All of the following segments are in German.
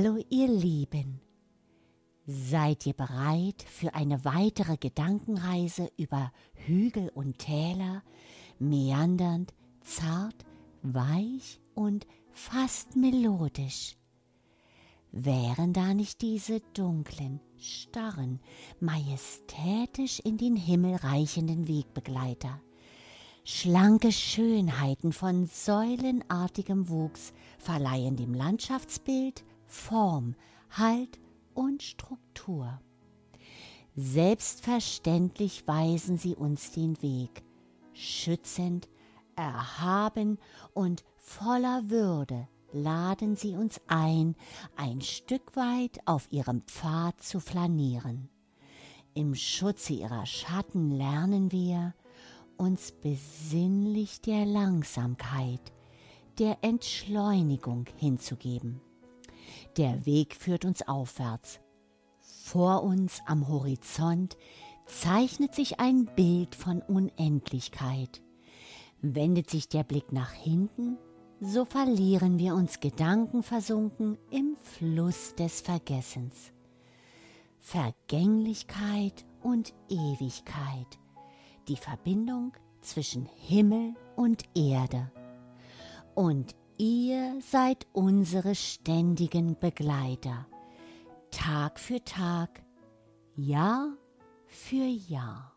Hallo ihr Lieben, seid ihr bereit für eine weitere Gedankenreise über Hügel und Täler, meandernd, zart, weich und fast melodisch? Wären da nicht diese dunklen, starren, majestätisch in den Himmel reichenden Wegbegleiter? Schlanke Schönheiten von säulenartigem Wuchs verleihen dem Landschaftsbild Form, Halt und Struktur. Selbstverständlich weisen sie uns den Weg, schützend, erhaben und voller Würde laden sie uns ein, ein Stück weit auf ihrem Pfad zu flanieren. Im Schutze ihrer Schatten lernen wir, uns besinnlich der Langsamkeit, der Entschleunigung hinzugeben. Der Weg führt uns aufwärts. Vor uns am Horizont zeichnet sich ein Bild von Unendlichkeit. Wendet sich der Blick nach hinten, so verlieren wir uns gedankenversunken im Fluss des Vergessens. Vergänglichkeit und Ewigkeit, die Verbindung zwischen Himmel und Erde. Und ihr seid unsere ständigen Begleiter, Tag für Tag, Jahr für Jahr.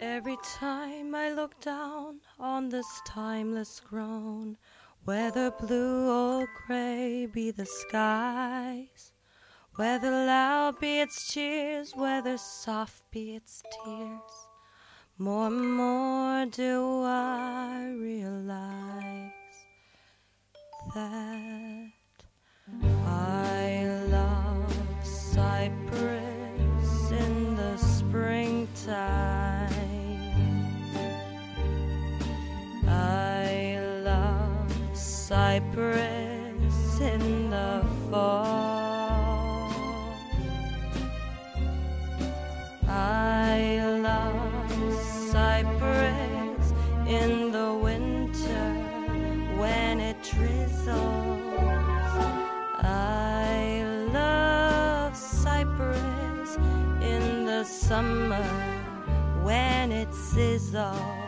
Every time I look down on this timeless groan, whether blue or gray be the skies, whether loud be its cheers, whether soft be its tears, more and more do I realize that I love cypress in the springtime. Cypress in the fall. I love cypress in the winter when it drizzles. I love cypress in the summer when it sizzles.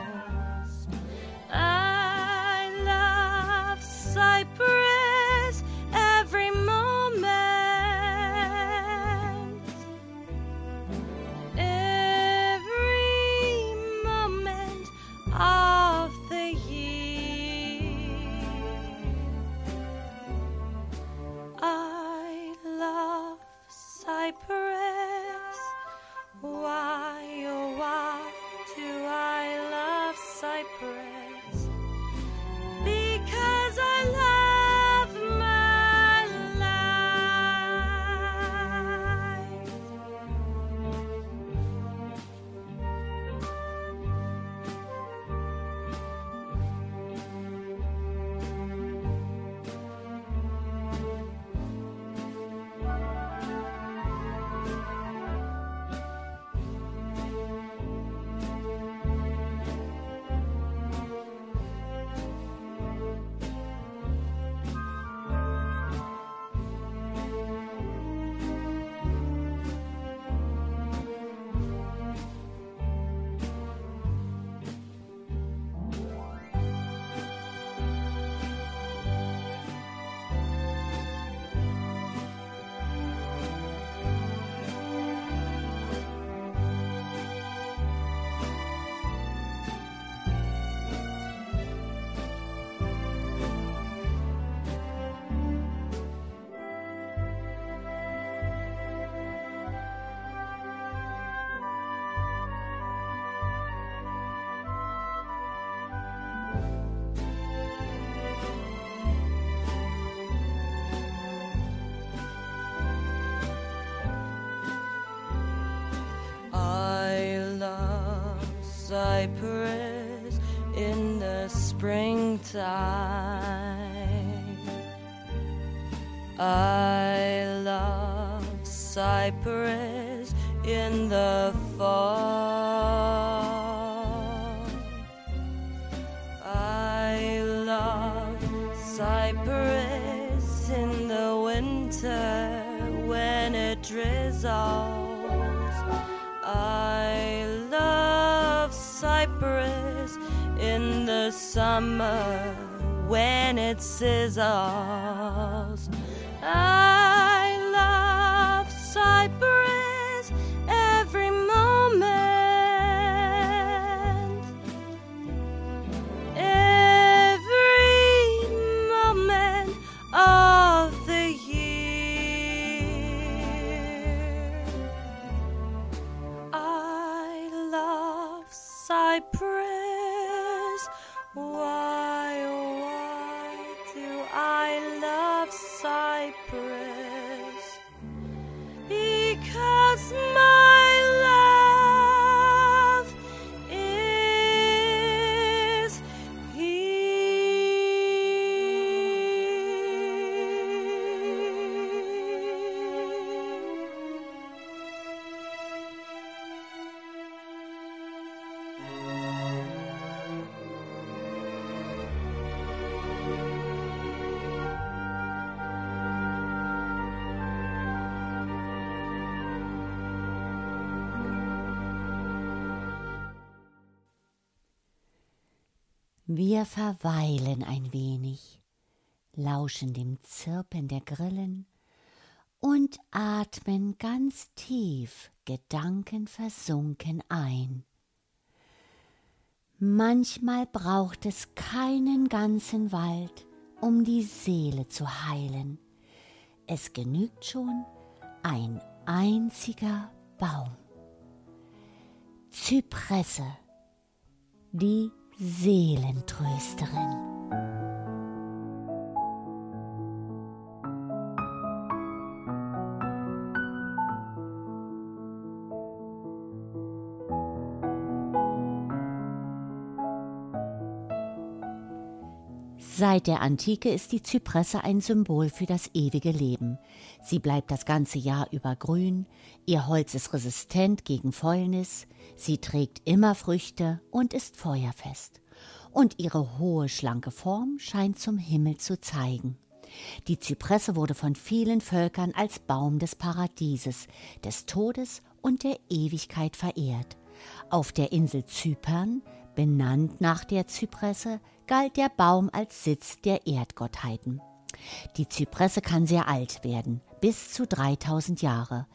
Cypress in the springtime. I love cypress in the in the summer when it sizzles. I pray. Wir verweilen ein wenig, lauschen dem Zirpen der Grillen und atmen ganz tief, gedankenversunken ein. Manchmal braucht es keinen ganzen Wald, um die Seele zu heilen. Es genügt schon ein einziger Baum. Zypresse, die Seelentrösterin. Seit der Antike ist die Zypresse ein Symbol für das ewige Leben. Sie bleibt das ganze Jahr über grün, ihr Holz ist resistent gegen Fäulnis, sie trägt immer Früchte und ist feuerfest. Und ihre hohe, schlanke Form scheint zum Himmel zu zeigen. Die Zypresse wurde von vielen Völkern als Baum des Paradieses, des Todes und der Ewigkeit verehrt. Auf der Insel Zypern, benannt nach der Zypresse, galt der Baum als Sitz der Erdgottheiten. Die Zypresse kann sehr alt werden, bis zu 3000 Jahre.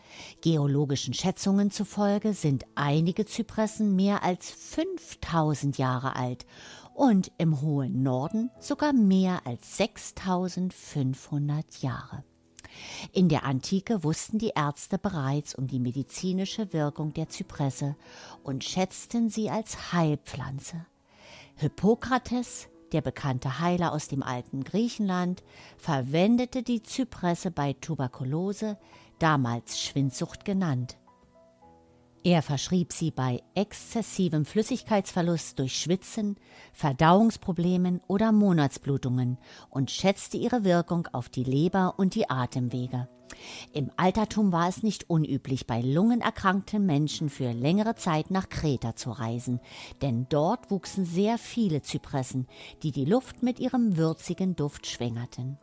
Geologischen Schätzungen zufolge sind einige Zypressen mehr als 5000 Jahre alt und im hohen Norden sogar mehr als 6500 Jahre. In der Antike wussten die Ärzte bereits um die medizinische Wirkung der Zypresse und schätzten sie als Heilpflanze. Hippokrates, der bekannte Heiler aus dem alten Griechenland, verwendete die Zypresse bei Tuberkulose, damals Schwindsucht genannt. Er verschrieb sie bei exzessivem Flüssigkeitsverlust durch Schwitzen, Verdauungsproblemen oder Monatsblutungen und schätzte ihre Wirkung auf die Leber und die Atemwege. Im Altertum war es nicht unüblich, bei lungenerkrankten Menschen für längere Zeit nach Kreta zu reisen, denn dort wuchsen sehr viele Zypressen, die die Luft mit ihrem würzigen Duft schwängerten.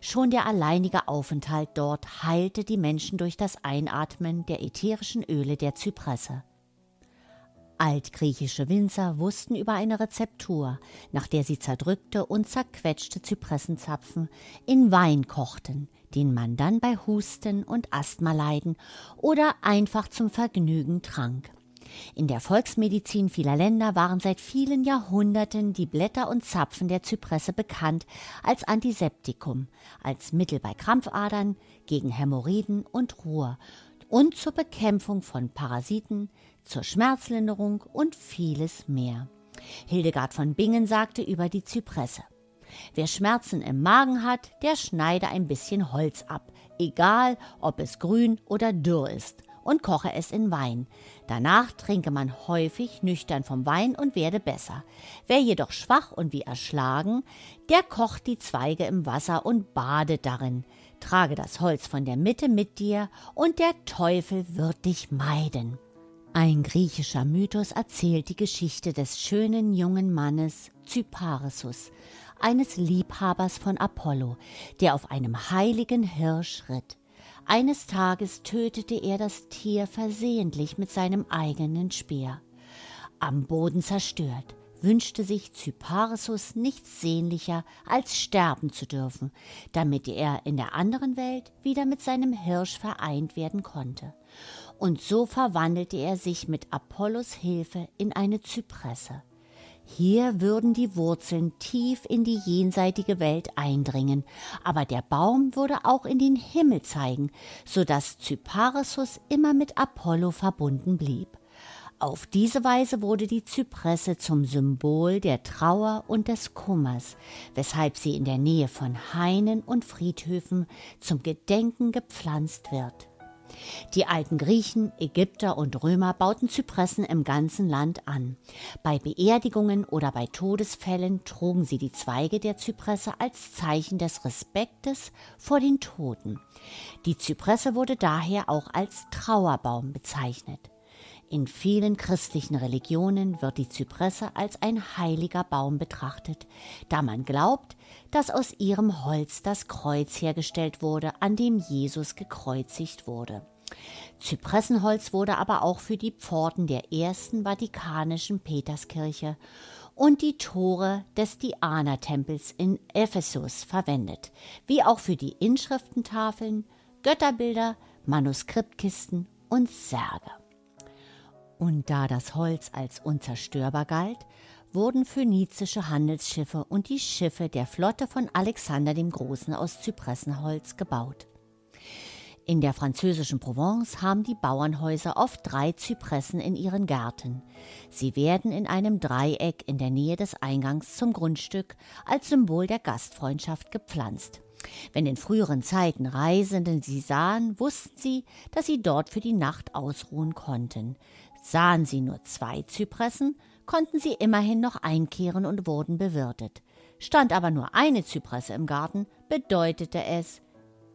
Schon der alleinige Aufenthalt dort heilte die Menschen durch das Einatmen der ätherischen Öle der Zypresse. Altgriechische Winzer wussten über eine Rezeptur, nach der sie zerdrückte und zerquetschte Zypressenzapfen in Wein kochten, den man dann bei Husten und Asthmaleiden oder einfach zum Vergnügen trank. In der Volksmedizin vieler Länder waren seit vielen Jahrhunderten die Blätter und Zapfen der Zypresse bekannt als Antiseptikum, als Mittel bei Krampfadern, gegen Hämorrhoiden und Ruhr und zur Bekämpfung von Parasiten, zur Schmerzlinderung und vieles mehr. Hildegard von Bingen sagte über die Zypresse. Wer Schmerzen im Magen hat, der schneide ein bisschen Holz ab, egal ob es grün oder dürr ist, und koche es in Wein. Danach trinke man häufig nüchtern vom Wein und werde besser. Wer jedoch schwach und wie erschlagen, der kocht die Zweige im Wasser und badet darin. Trage das Holz von der Mitte mit dir, und der Teufel wird dich meiden. Ein griechischer Mythos erzählt die Geschichte des schönen jungen Mannes Cyparissus, eines Liebhabers von Apollo, der auf einem heiligen Hirsch ritt. Eines Tages tötete er das Tier versehentlich mit seinem eigenen Speer. Am Boden zerstört, wünschte sich Cyparissus nichts sehnlicher, als sterben zu dürfen, damit er in der anderen Welt wieder mit seinem Hirsch vereint werden konnte. Und so verwandelte er sich mit Apollos Hilfe in eine Zypresse. Hier würden die Wurzeln tief in die jenseitige Welt eindringen, aber der Baum würde auch in den Himmel zeigen, so dass Cyparissus immer mit Apollo verbunden blieb. Auf diese Weise wurde die Zypresse zum Symbol der Trauer und des Kummers, weshalb sie in der Nähe von Hainen und Friedhöfen zum Gedenken gepflanzt wird. Die alten Griechen, Ägypter und Römer bauten Zypressen im ganzen Land an. Bei Beerdigungen oder bei Todesfällen trugen sie die Zweige der Zypresse als Zeichen des Respektes vor den Toten. Die Zypresse wurde daher auch als Trauerbaum bezeichnet. In vielen christlichen Religionen wird die Zypresse als ein heiliger Baum betrachtet, da man glaubt, dass aus ihrem Holz das Kreuz hergestellt wurde, an dem Jesus gekreuzigt wurde. Zypressenholz wurde aber auch für die Pforten der ersten vatikanischen Peterskirche und die Tore des Diana-Tempels in Ephesus verwendet, wie auch für die Inschriftentafeln, Götterbilder, Manuskriptkisten und Särge. Und da das Holz als unzerstörbar galt, wurden phönizische Handelsschiffe und die Schiffe der Flotte von Alexander dem Großen aus Zypressenholz gebaut. In der französischen Provence haben die Bauernhäuser oft drei Zypressen in ihren Gärten. Sie werden in einem Dreieck in der Nähe des Eingangs zum Grundstück als Symbol der Gastfreundschaft gepflanzt. Wenn in früheren Zeiten Reisenden sie sahen, wussten sie, dass sie dort für die Nacht ausruhen konnten. Sahen sie nur zwei Zypressen, konnten sie immerhin noch einkehren und wurden bewirtet. Stand aber nur eine Zypresse im Garten, bedeutete es,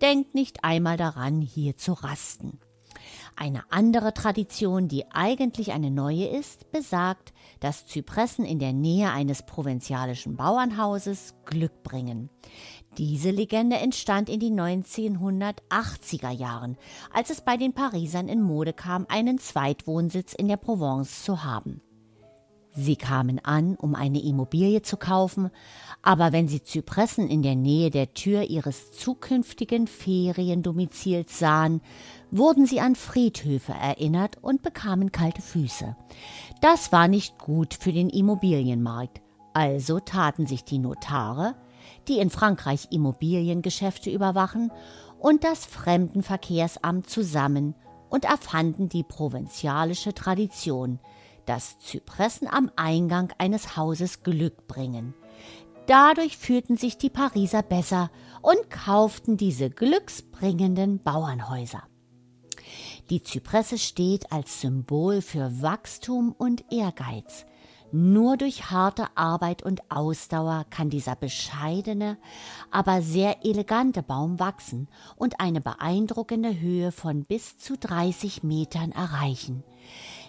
denkt nicht einmal daran, hier zu rasten. Eine andere Tradition, die eigentlich eine neue ist, besagt, dass Zypressen in der Nähe eines provinzialischen Bauernhauses Glück bringen. Diese Legende entstand in den 1980er Jahren, als es bei den Parisern in Mode kam, einen Zweitwohnsitz in der Provence zu haben. Sie kamen an, um eine Immobilie zu kaufen, aber wenn sie Zypressen in der Nähe der Tür ihres zukünftigen Feriendomizils sahen, wurden sie an Friedhöfe erinnert und bekamen kalte Füße. Das war nicht gut für den Immobilienmarkt, also taten sich die Notare, die in Frankreich Immobiliengeschäfte überwachen, und das Fremdenverkehrsamt zusammen und erfanden die provinzialische Tradition, dass Zypressen am Eingang eines Hauses Glück bringen. Dadurch fühlten sich die Pariser besser und kauften diese glücksbringenden Bauernhäuser. Die Zypresse steht als Symbol für Wachstum und Ehrgeiz. Nur durch harte Arbeit und Ausdauer kann dieser bescheidene, aber sehr elegante Baum wachsen und eine beeindruckende Höhe von bis zu 30 Metern erreichen.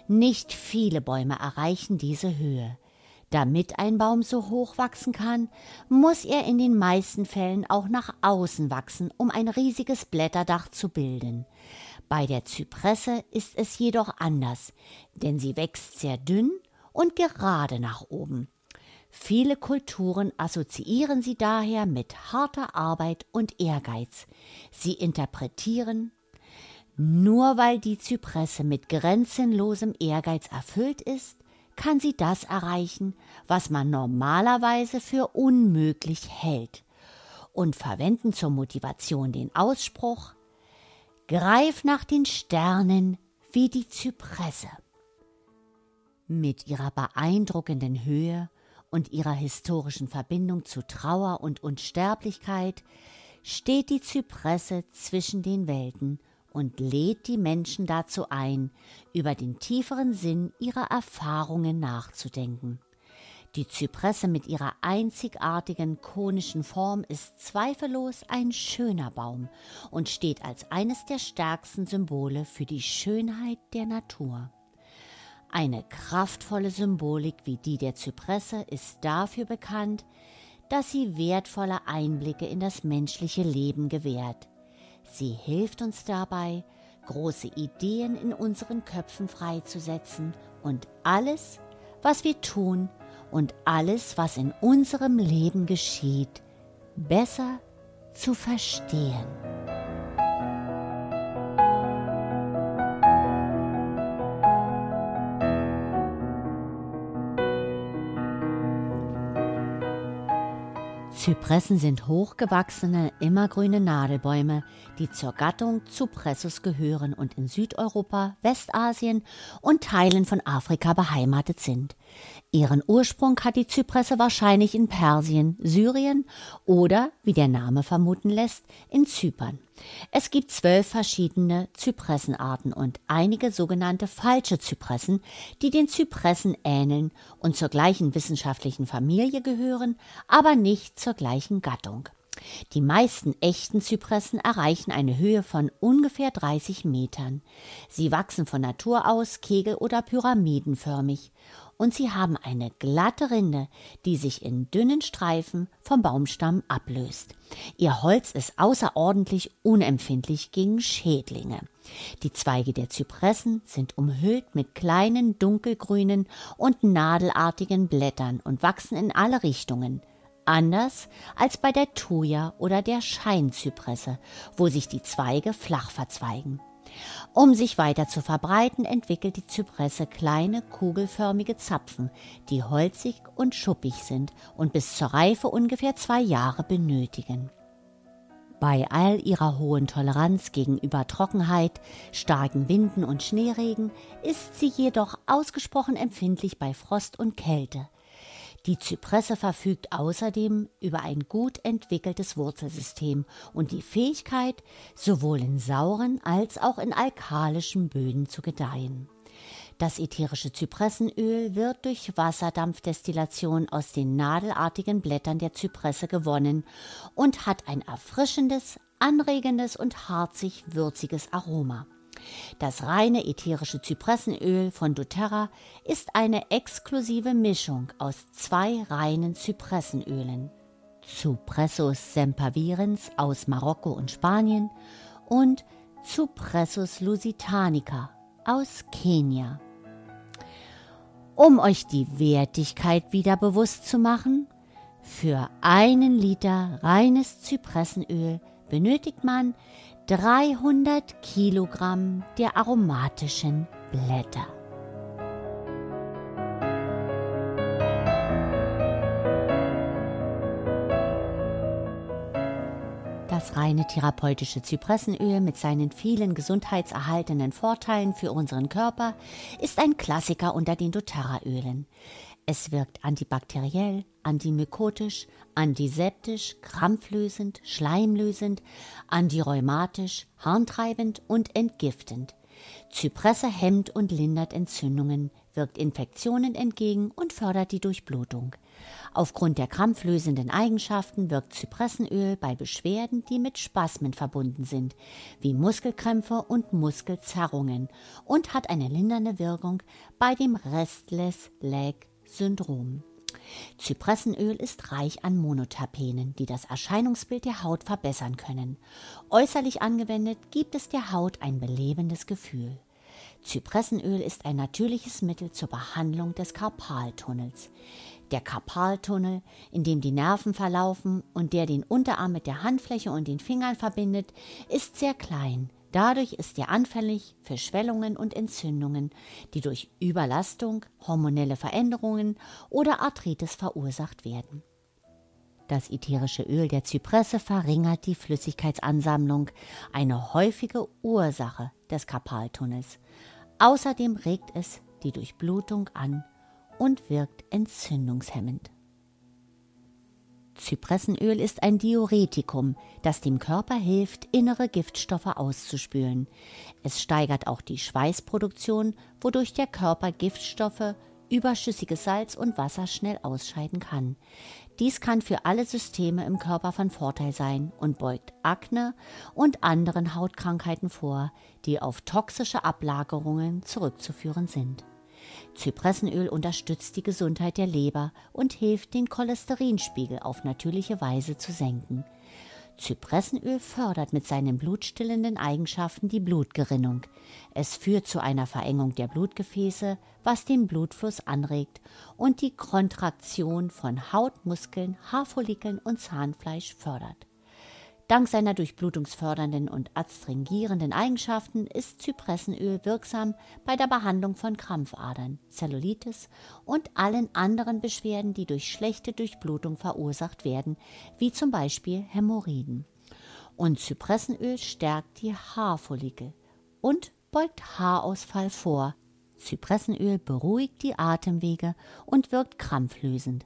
Nicht viele Bäume erreichen diese Höhe. Damit ein Baum so hoch wachsen kann, muss er in den meisten Fällen auch nach außen wachsen, um ein riesiges Blätterdach zu bilden. Bei der Zypresse ist es jedoch anders, denn sie wächst sehr dünn und gerade nach oben. Viele Kulturen assoziieren sie daher mit harter Arbeit und Ehrgeiz. Sie interpretieren, nur weil die Zypresse mit grenzenlosem Ehrgeiz erfüllt ist, kann sie das erreichen, was man normalerweise für unmöglich hält, und verwenden zur Motivation den Ausspruch Greif nach den Sternen wie die Zypresse. Mit ihrer beeindruckenden Höhe und ihrer historischen Verbindung zu Trauer und Unsterblichkeit steht die Zypresse zwischen den Welten und lädt die Menschen dazu ein, über den tieferen Sinn ihrer Erfahrungen nachzudenken. Die Zypresse mit ihrer einzigartigen konischen Form ist zweifellos ein schöner Baum und steht als eines der stärksten Symbole für die Schönheit der Natur. Eine kraftvolle Symbolik wie die der Zypresse ist dafür bekannt, dass sie wertvolle Einblicke in das menschliche Leben gewährt. Sie hilft uns dabei, große Ideen in unseren Köpfen freizusetzen und alles, was wir tun und alles, was in unserem Leben geschieht, besser zu verstehen. Zypressen sind hochgewachsene, immergrüne Nadelbäume, die zur Gattung Zypressus gehören und in Südeuropa, Westasien und Teilen von Afrika beheimatet sind. Ihren Ursprung hat die Zypresse wahrscheinlich in Persien, Syrien oder, wie der Name vermuten lässt, in Zypern. Es gibt zwölf verschiedene Zypressenarten und einige sogenannte falsche Zypressen, die den Zypressen ähneln und zur gleichen wissenschaftlichen Familie gehören, aber nicht zur gleichen Gattung. Die meisten echten Zypressen erreichen eine Höhe von ungefähr 30 Metern. Sie wachsen von Natur aus kegel- oder pyramidenförmig und sie haben eine glatte Rinde, die sich in dünnen Streifen vom Baumstamm ablöst. Ihr Holz ist außerordentlich unempfindlich gegen Schädlinge. Die Zweige der Zypressen sind umhüllt mit kleinen dunkelgrünen und nadelartigen Blättern und wachsen in alle Richtungen anders als bei der Thuja oder der Scheinzypresse, wo sich die Zweige flach verzweigen. Um sich weiter zu verbreiten, entwickelt die Zypresse kleine kugelförmige Zapfen, die holzig und schuppig sind und bis zur Reife ungefähr zwei Jahre benötigen. Bei all ihrer hohen Toleranz gegenüber Trockenheit, starken Winden und Schneeregen ist sie jedoch ausgesprochen empfindlich bei Frost und Kälte. Die Zypresse verfügt außerdem über ein gut entwickeltes Wurzelsystem und die Fähigkeit, sowohl in sauren als auch in alkalischen Böden zu gedeihen. Das ätherische Zypressenöl wird durch Wasserdampfdestillation aus den nadelartigen Blättern der Zypresse gewonnen und hat ein erfrischendes, anregendes und harzig-würziges Aroma. Das reine ätherische Zypressenöl von doTERRA ist eine exklusive Mischung aus zwei reinen Zypressenölen. Zypressus sempervirens aus Marokko und Spanien und Zypressus lusitanica aus Kenia. Um euch die Wertigkeit wieder bewusst zu machen, für einen Liter reines Zypressenöl benötigt man 300 Kilogramm der aromatischen Blätter. Das reine therapeutische Zypressenöl mit seinen vielen gesundheitserhaltenden Vorteilen für unseren Körper ist ein Klassiker unter den doTERRA-Ölen. Es wirkt antibakteriell, antimykotisch, antiseptisch, krampflösend, schleimlösend, antirheumatisch, harntreibend und entgiftend. Zypresse hemmt und lindert Entzündungen, wirkt Infektionen entgegen und fördert die Durchblutung. Aufgrund der krampflösenden Eigenschaften wirkt Zypressenöl bei Beschwerden, die mit Spasmen verbunden sind, wie Muskelkrämpfe und Muskelzerrungen und hat eine lindernde Wirkung bei dem Restless Leg Syndrom. Zypressenöl ist reich an Monoterpenen, die das Erscheinungsbild der Haut verbessern können. Äußerlich angewendet gibt es der Haut ein belebendes Gefühl. Zypressenöl ist ein natürliches Mittel zur Behandlung des Karpaltunnels. Der Karpaltunnel, in dem die Nerven verlaufen und der den Unterarm mit der Handfläche und den Fingern verbindet, ist sehr klein. Dadurch ist er anfällig für Schwellungen und Entzündungen, die durch Überlastung, hormonelle Veränderungen oder Arthritis verursacht werden. Das ätherische Öl der Zypresse verringert die Flüssigkeitsansammlung, eine häufige Ursache des Karpaltunnels. Außerdem regt es die Durchblutung an und wirkt entzündungshemmend. Zypressenöl ist ein Diuretikum, das dem Körper hilft, innere Giftstoffe auszuspülen. Es steigert auch die Schweißproduktion, wodurch der Körper Giftstoffe, überschüssiges Salz und Wasser schnell ausscheiden kann. Dies kann für alle Systeme im Körper von Vorteil sein und beugt Akne und anderen Hautkrankheiten vor, die auf toxische Ablagerungen zurückzuführen sind. Zypressenöl unterstützt die Gesundheit der Leber und hilft, den Cholesterinspiegel auf natürliche Weise zu senken. Zypressenöl fördert mit seinen blutstillenden Eigenschaften die Blutgerinnung. Es führt zu einer Verengung der Blutgefäße, was den Blutfluss anregt und die Kontraktion von Haut, Muskeln, Haarfollikeln und Zahnfleisch fördert. Dank seiner durchblutungsfördernden und adstringierenden Eigenschaften ist Zypressenöl wirksam bei der Behandlung von Krampfadern, Zellulitis und allen anderen Beschwerden, die durch schlechte Durchblutung verursacht werden, wie zum Beispiel Hämorrhoiden. Und Zypressenöl stärkt die Haarfollikel und beugt Haarausfall vor. Zypressenöl beruhigt die Atemwege und wirkt krampflösend.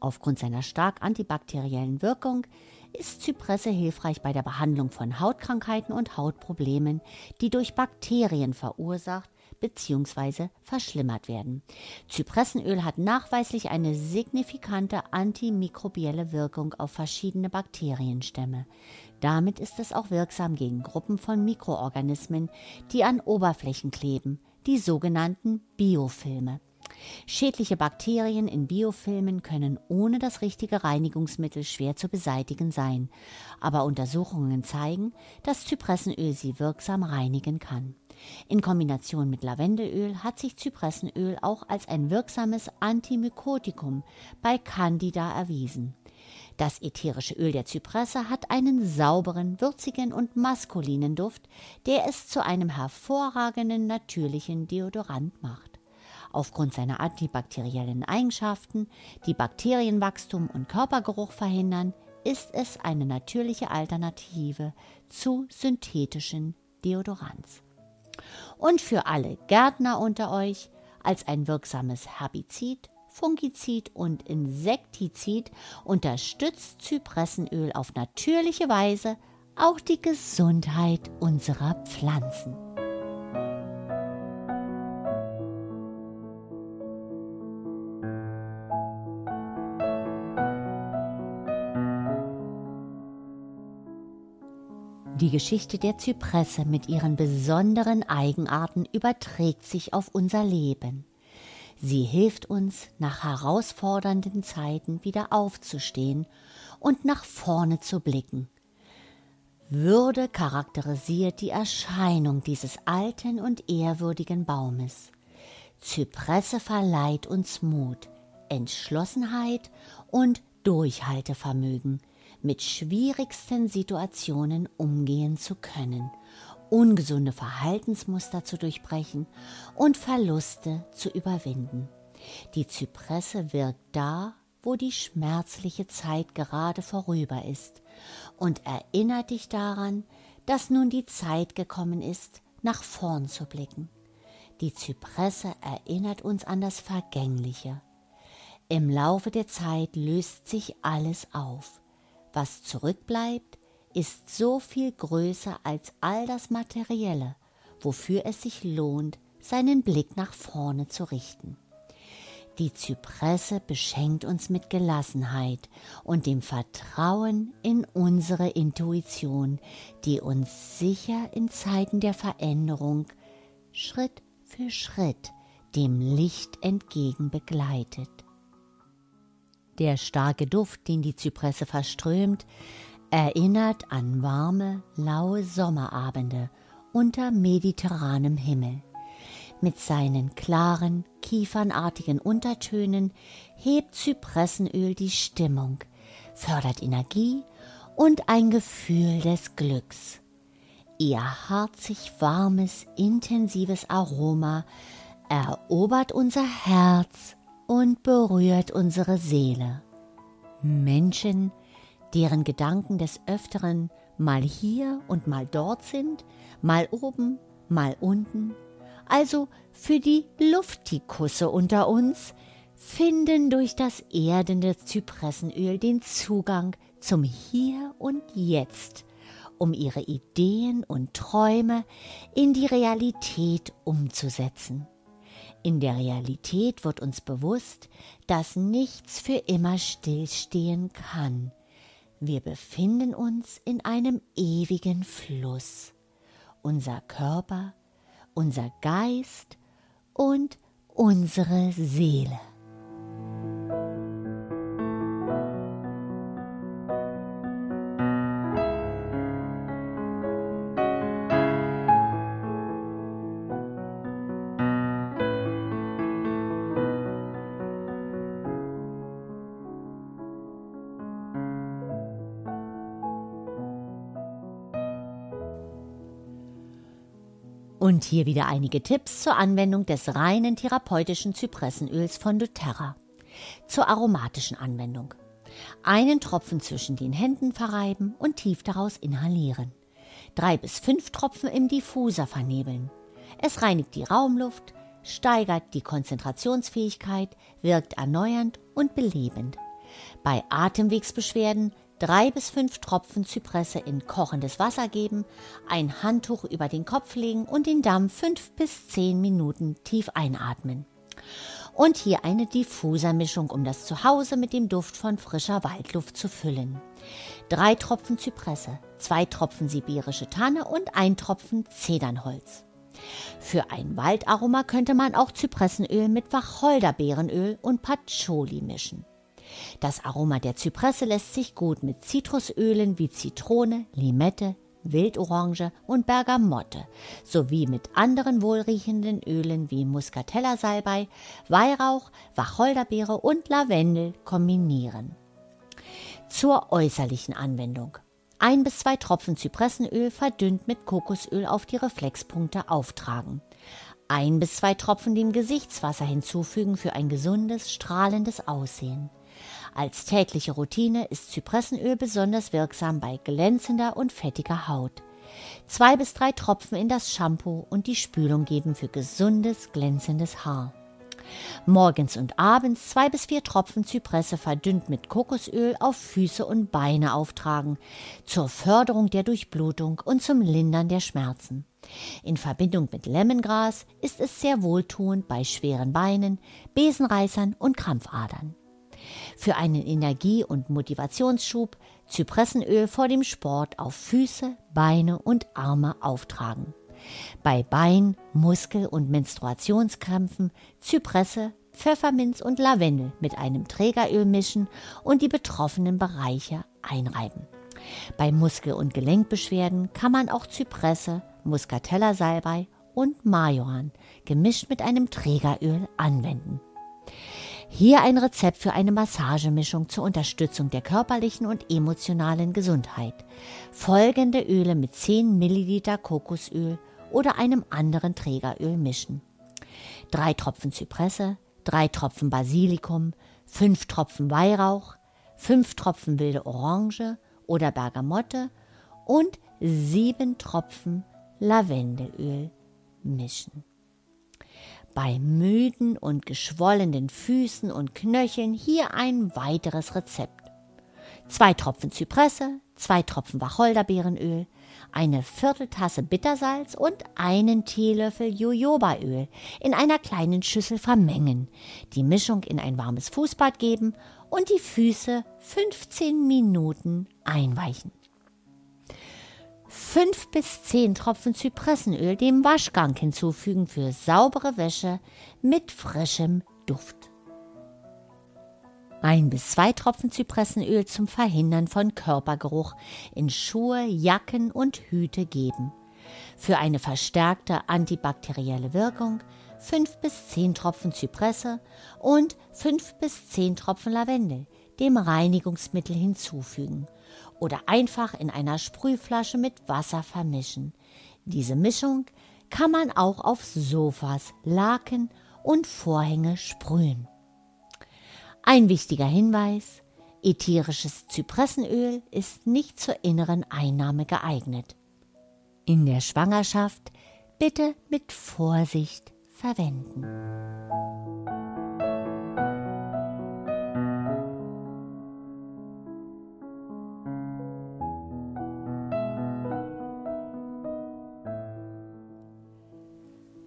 Aufgrund seiner stark antibakteriellen Wirkung ist Zypresse hilfreich bei der Behandlung von Hautkrankheiten und Hautproblemen, die durch Bakterien verursacht bzw. verschlimmert werden. Zypressenöl hat nachweislich eine signifikante antimikrobielle Wirkung auf verschiedene Bakterienstämme. Damit ist es auch wirksam gegen Gruppen von Mikroorganismen, die an Oberflächen kleben, die sogenannten Biofilme. Schädliche Bakterien in Biofilmen können ohne das richtige Reinigungsmittel schwer zu beseitigen sein, aber Untersuchungen zeigen, dass Zypressenöl sie wirksam reinigen kann. In Kombination mit Lavendelöl hat sich Zypressenöl auch als ein wirksames Antimykotikum bei Candida erwiesen. Das ätherische Öl der Zypresse hat einen sauberen, würzigen und maskulinen Duft, der es zu einem hervorragenden natürlichen Deodorant macht aufgrund seiner antibakteriellen Eigenschaften, die Bakterienwachstum und Körpergeruch verhindern, ist es eine natürliche Alternative zu synthetischen Deodorants. Und für alle Gärtner unter euch als ein wirksames Herbizid, Fungizid und Insektizid unterstützt Zypressenöl auf natürliche Weise auch die Gesundheit unserer Pflanzen. Die Geschichte der Zypresse mit ihren besonderen Eigenarten überträgt sich auf unser Leben. Sie hilft uns, nach herausfordernden Zeiten wieder aufzustehen und nach vorne zu blicken. Würde charakterisiert die Erscheinung dieses alten und ehrwürdigen Baumes. Zypresse verleiht uns Mut, Entschlossenheit und Durchhaltevermögen, mit schwierigsten Situationen umgehen zu können, ungesunde Verhaltensmuster zu durchbrechen und Verluste zu überwinden. Die Zypresse wirkt da, wo die schmerzliche Zeit gerade vorüber ist und erinnert dich daran, dass nun die Zeit gekommen ist, nach vorn zu blicken. Die Zypresse erinnert uns an das Vergängliche. Im Laufe der Zeit löst sich alles auf. Was zurückbleibt, ist so viel größer als all das Materielle, wofür es sich lohnt, seinen Blick nach vorne zu richten. Die Zypresse beschenkt uns mit Gelassenheit und dem Vertrauen in unsere Intuition, die uns sicher in Zeiten der Veränderung Schritt für Schritt dem Licht entgegen begleitet. Der starke Duft, den die Zypresse verströmt, erinnert an warme, laue Sommerabende unter mediterranem Himmel. Mit seinen klaren, kiefernartigen Untertönen hebt Zypressenöl die Stimmung, fördert Energie und ein Gefühl des Glücks. Ihr harzig warmes, intensives Aroma erobert unser Herz und berührt unsere Seele. Menschen, deren Gedanken des Öfteren mal hier und mal dort sind, mal oben, mal unten, also für die Luftikusse unter uns, finden durch das erdende Zypressenöl den Zugang zum Hier und Jetzt, um ihre Ideen und Träume in die Realität umzusetzen. In der Realität wird uns bewusst, dass nichts für immer stillstehen kann. Wir befinden uns in einem ewigen Fluss. Unser Körper, unser Geist und unsere Seele. Hier wieder einige Tipps zur Anwendung des reinen therapeutischen Zypressenöls von doTERRA. Zur aromatischen Anwendung. Einen Tropfen zwischen den Händen verreiben und tief daraus inhalieren. Drei bis fünf Tropfen im Diffuser vernebeln. Es reinigt die Raumluft, steigert die Konzentrationsfähigkeit, wirkt erneuernd und belebend. Bei Atemwegsbeschwerden drei bis fünf Tropfen Zypresse in kochendes Wasser geben, ein Handtuch über den Kopf legen und den Dampf fünf bis zehn Minuten tief einatmen. Und hier eine Diffusermischung, um das Zuhause mit dem Duft von frischer Waldluft zu füllen. Drei Tropfen Zypresse, zwei Tropfen sibirische Tanne und ein Tropfen Zedernholz. Für ein Waldaroma könnte man auch Zypressenöl mit Wacholderbeerenöl und Patchouli mischen. Das Aroma der Zypresse lässt sich gut mit Zitrusölen wie Zitrone, Limette, Wildorange und Bergamotte sowie mit anderen wohlriechenden Ölen wie Muscatella-Salbei, Weihrauch, Wacholderbeere und Lavendel kombinieren. Zur äußerlichen Anwendung. Ein bis zwei Tropfen Zypressenöl verdünnt mit Kokosöl auf die Reflexpunkte auftragen. Ein bis zwei Tropfen dem Gesichtswasser hinzufügen für ein gesundes, strahlendes Aussehen. Als tägliche Routine ist Zypressenöl besonders wirksam bei glänzender und fettiger Haut. Zwei bis drei Tropfen in das Shampoo und die Spülung geben für gesundes, glänzendes Haar. Morgens und abends zwei bis vier Tropfen Zypresse verdünnt mit Kokosöl auf Füße und Beine auftragen, zur Förderung der Durchblutung und zum Lindern der Schmerzen. In Verbindung mit Lemongras ist es sehr wohltuend bei schweren Beinen, Besenreißern und Krampfadern. Für einen Energie- und Motivationsschub Zypressenöl vor dem Sport auf Füße, Beine und Arme auftragen. Bei Bein-, Muskel- und Menstruationskrämpfen Zypresse, Pfefferminz und Lavendel mit einem Trägeröl mischen und die betroffenen Bereiche einreiben. Bei Muskel- und Gelenkbeschwerden kann man auch Zypresse, Muscatella-Salbei und Majoran gemischt mit einem Trägeröl anwenden. Hier ein Rezept für eine Massagemischung zur Unterstützung der körperlichen und emotionalen Gesundheit. Folgende Öle mit 10 Milliliter Kokosöl oder einem anderen Trägeröl mischen. 3 Tropfen Zypresse, 3 Tropfen Basilikum, 5 Tropfen Weihrauch, 5 Tropfen wilde Orange oder Bergamotte und 7 Tropfen Lavendelöl mischen. Bei müden und geschwollenen Füßen und Knöcheln hier ein weiteres Rezept. Zwei Tropfen Zypresse, zwei Tropfen Wacholderbeerenöl, eine Vierteltasse Bittersalz und einen Teelöffel Jojobaöl in einer kleinen Schüssel vermengen, die Mischung in ein warmes Fußbad geben und die Füße 15 Minuten einweichen. 5 bis 10 Tropfen Zypressenöl dem Waschgang hinzufügen für saubere Wäsche mit frischem Duft. Ein bis zwei Tropfen Zypressenöl zum Verhindern von Körpergeruch in Schuhe, Jacken und Hüte geben. Für eine verstärkte antibakterielle Wirkung 5 bis 10 Tropfen Zypresse und 5 bis 10 Tropfen Lavendel dem Reinigungsmittel hinzufügen oder einfach in einer Sprühflasche mit Wasser vermischen. Diese Mischung kann man auch auf Sofas, Laken und Vorhänge sprühen. Ein wichtiger Hinweis, ätherisches Zypressenöl ist nicht zur inneren Einnahme geeignet. In der Schwangerschaft bitte mit Vorsicht verwenden.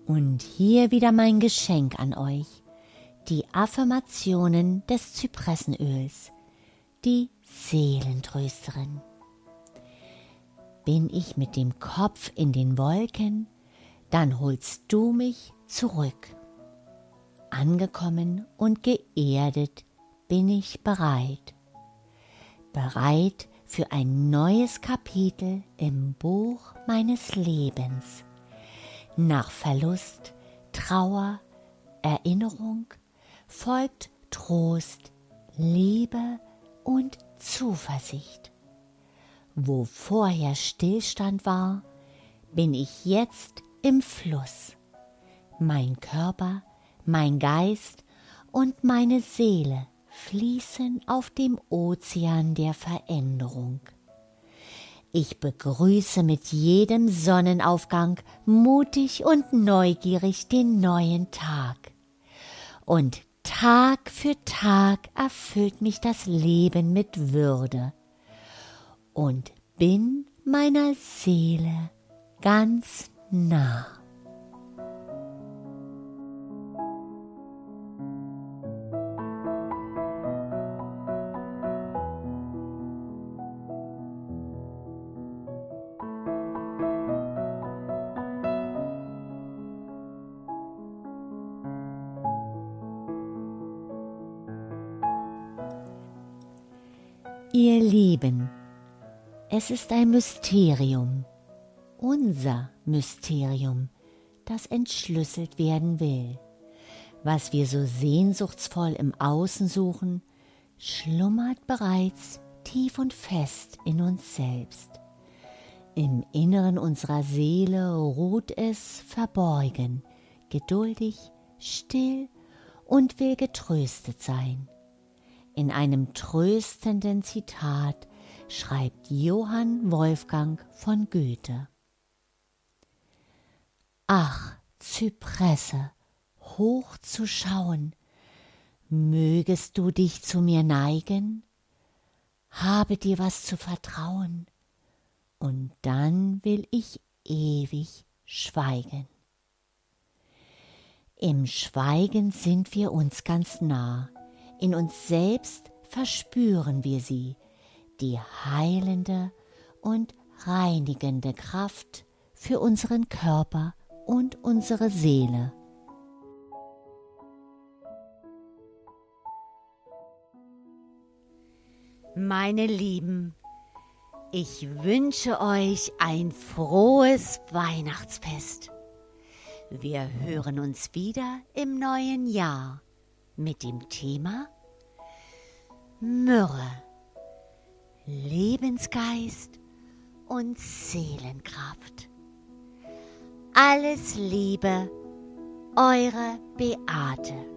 Und hier wieder mein Geschenk an euch, die Affirmationen des Zypressenöls, die Seelentrösterin. Bin ich mit dem Kopf in den Wolken, dann holst du mich zurück. Angekommen und geerdet bin ich bereit. Bereit für ein neues Kapitel im Buch meines Lebens. Nach Verlust, Trauer, Erinnerung folgt Trost, Liebe und Zuversicht. Wo vorher Stillstand war, bin ich jetzt im Fluss. Mein Körper, mein Geist und meine Seele fließen auf dem Ozean der Veränderung. Ich begrüße mit jedem Sonnenaufgang mutig und neugierig den neuen Tag. Und Tag für Tag erfüllt mich das Leben mit Würde und bin meiner Seele ganz nah. Ihr Lieben, es ist ein Mysterium, unser Mysterium, das entschlüsselt werden will. Was wir so sehnsuchtsvoll im Außen suchen, schlummert bereits tief und fest in uns selbst. Im Inneren unserer Seele ruht es verborgen, geduldig, still und will getröstet sein. In einem tröstenden Zitat schreibt Johann Wolfgang von Goethe. Ach, Zypresse, hoch zu schauen, mögest du dich zu mir neigen? Habe dir was zu vertrauen, und dann will ich ewig schweigen. Im Schweigen sind wir uns ganz nah, in uns selbst verspüren wir sie, die heilende und reinigende Kraft für unseren Körper und unsere Seele. Meine Lieben, ich wünsche euch ein frohes Weihnachtsfest. Wir hören uns wieder im neuen Jahr mit dem Thema Myrrhe, Lebensgeist und Seelenkraft. Alles Liebe, eure Beate.